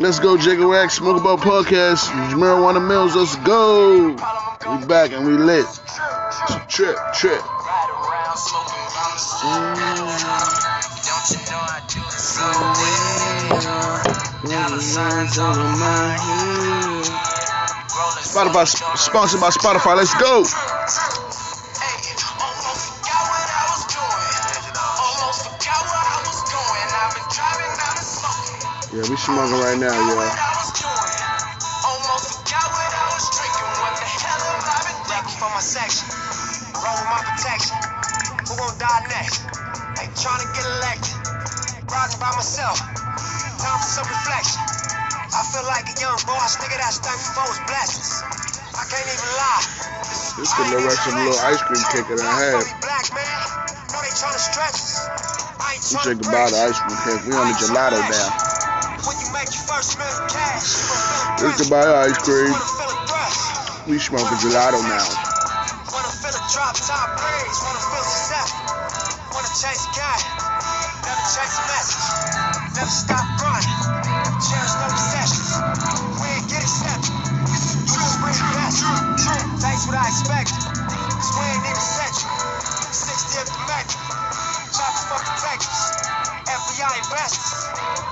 Let's go, X, Smoke About Podcast, Marijuana Mills, let's go. We back and we lit. Trip, trip. Spotify, sponsored by Spotify, let's go. Yeah, we smoking right now, my section. Roll with my protection. Who gon' die next? Ain't trying to get elected. Riding by myself. Time for some reflection. I feel like a young boss, nigga. That's thankful for his blessings. I can't even lie. This could look like some little ice cream cake that I had. Black man. Know they trying to stretch us. We to about the ice cream cake. We on the gelato now. Let's by the ice cream. We smoking gelato now. Wanna feel a drop top praise, wanna feel successful. Wanna chase guy, never chase a message. Never stop running, cherish no recessions. We ain't get accepted. We bring the best. That's what I expected. Cause we ain't even central. 60th the metric. Choppers fucking breakfast. FBI investors.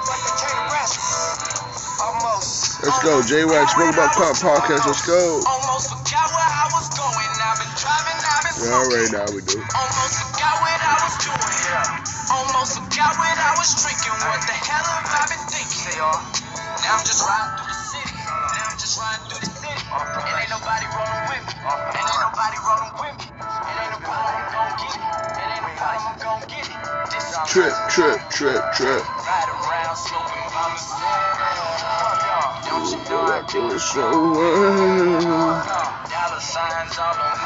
But they can't arrest us. Almost. Let's go, J Wax, Smoke About Pop Podcast, let's go. Almost forgot where I was going. I've been driving, I've been Yeah, already now we do. Almost forgot what I was doing. Almost forgot what I was drinking. What the hell have I been thinking? Now I'm just riding through the city. Now I'm just riding through the city. And ain't nobody rolling with me. And ain't nobody rolling with me. And ain't nobody gon' get it. And ain't nobody gon' get it. Trip, trip, trip, trip. Ride around smoking by myself. Don't you I signs all on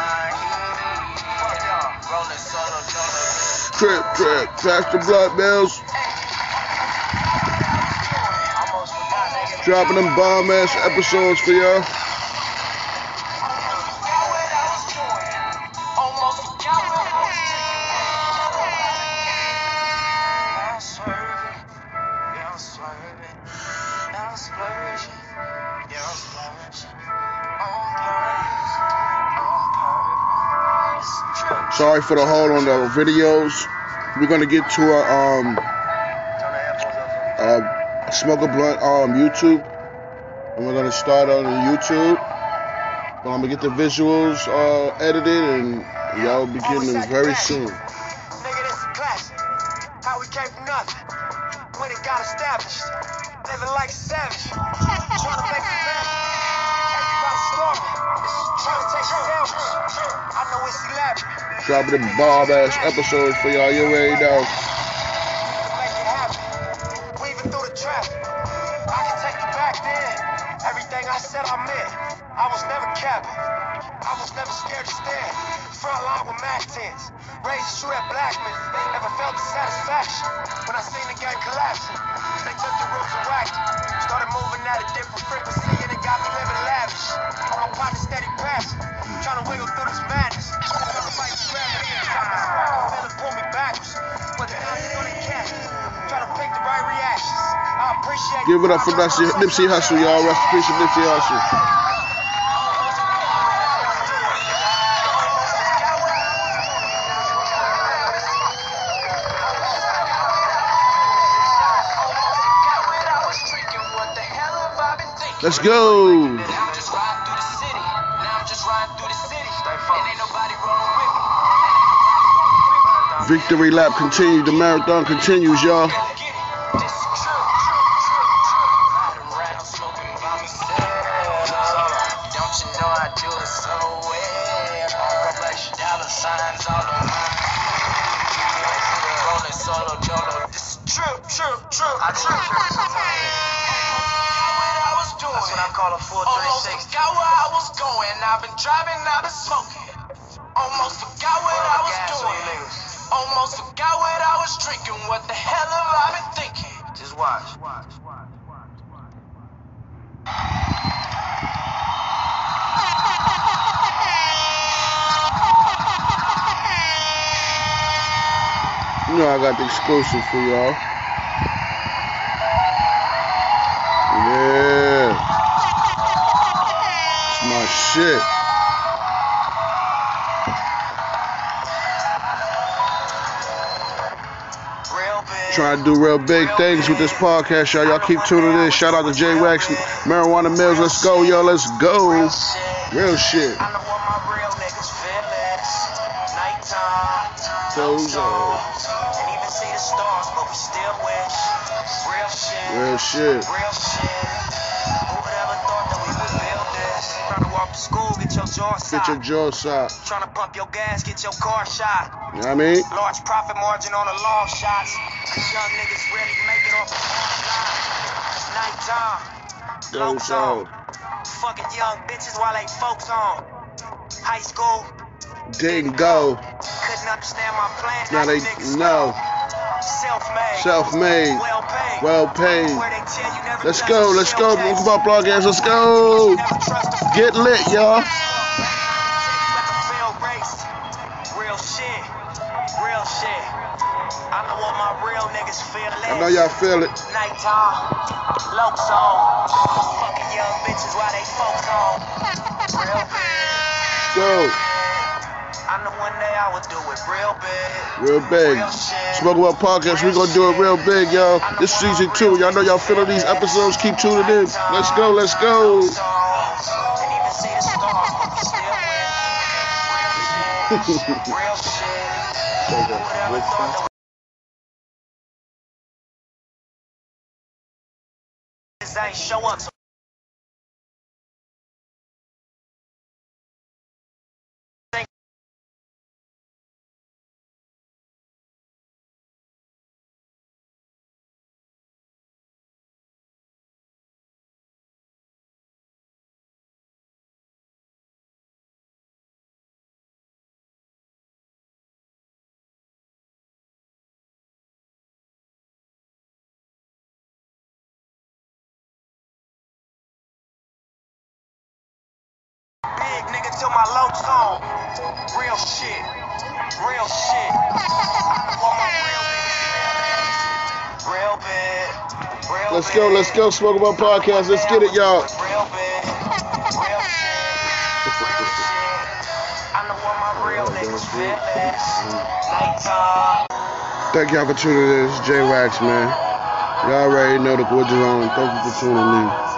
trip, faster blood bills. Almost. Dropping them bomb ass episodes for y'all. Sorry for the hold on the videos. We're gonna get to a um uh smoke a blunt um YouTube. And we're gonna start on YouTube. But I'm gonna get the visuals uh edited and y'all be getting them very soon. Nigga, this a classic. How we came from nothing. When it got established. Living like savage. Trying to make a family. Trying to take a sandwich. I know it's elaborate. Dropping them bomb ass episodes for y'all. You already know. Make it happen. Weaving through the traffic. I can take you back then. Everything I said I meant. I was never capping. I was never scared to stand. Front line with Mac 10s. Raised to shoot at Blackman. Never felt the satisfaction. When I seen the game collapsing. They took the whacked. Started moving at a different frequency Give it up for Nipsey, Nipsey Hussle, y'all. Rest in peace Nipsey Hussle. Let's go. Victory lap continues. The marathon continues, y'all. Solo dolo. This is true, true, true. I true. That's what I call a 4 Almost forgot where I was going. I've been driving, I've been smoking. Almost forgot what I was doing. Almost forgot what I was drinking. What the hell have I been thinking? Just watch. You know I got the exclusive for y'all. Yeah. It's my shit. Trying to do real big things with this podcast, y'all. Y'all keep tuning in. Shout out to J Wax, Marijuana Mills. Let's go, y'all. Let's go. Real shit. Real shit. I know what my real niggas feelings. Nighttime. Those low are- souls. And even see the stars, but we still wish. Real shit. Real shit. Real shit. Who would ever thought that we would build this? Trying to walk to school, get your jaw Get your shot. jaw shot. Trying to pump your gas, get your car shot. You know what I mean? Large profit margin on the long shots. Young niggas ready to make it off the line. Nighttime. Those zone. Fucking young bitches while they folks on. High school. Didn't go. Couldn't understand my plan. Now they know. Self-made. Self-made. Well paid. Well paid. Where they tell you never Let's go. Let's go. Welcome about broadcast. Let's go. You never trust a Get lit, y'all. Let the field race. Real shit. Real shit. I know what my real niggas feel know y'all feel it. Nighttime. Low zone. Fucking young bitches while they folks on. Real. Go. I know one day I would do it real big. Real big. Smoke About Podcast. We're going to do it real big, y'all. This season two. Y'all know y'all feeling these episodes. Keep tuning in. Let's go. Let's go. Even see big nigga till my low zone. Real shit. Real shit. Real. Real Let's go. Let's go. Smoke About Podcast. Let's get it, y'all. Real big. Real shit. Real shit. I know what my real niggas feel. Nighttime. Thank y'all for tuning in. It's J Wax, man. Y'all already know the Gorgeous on. Thank you for tuning in.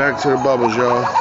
Back to the bubbles, y'all.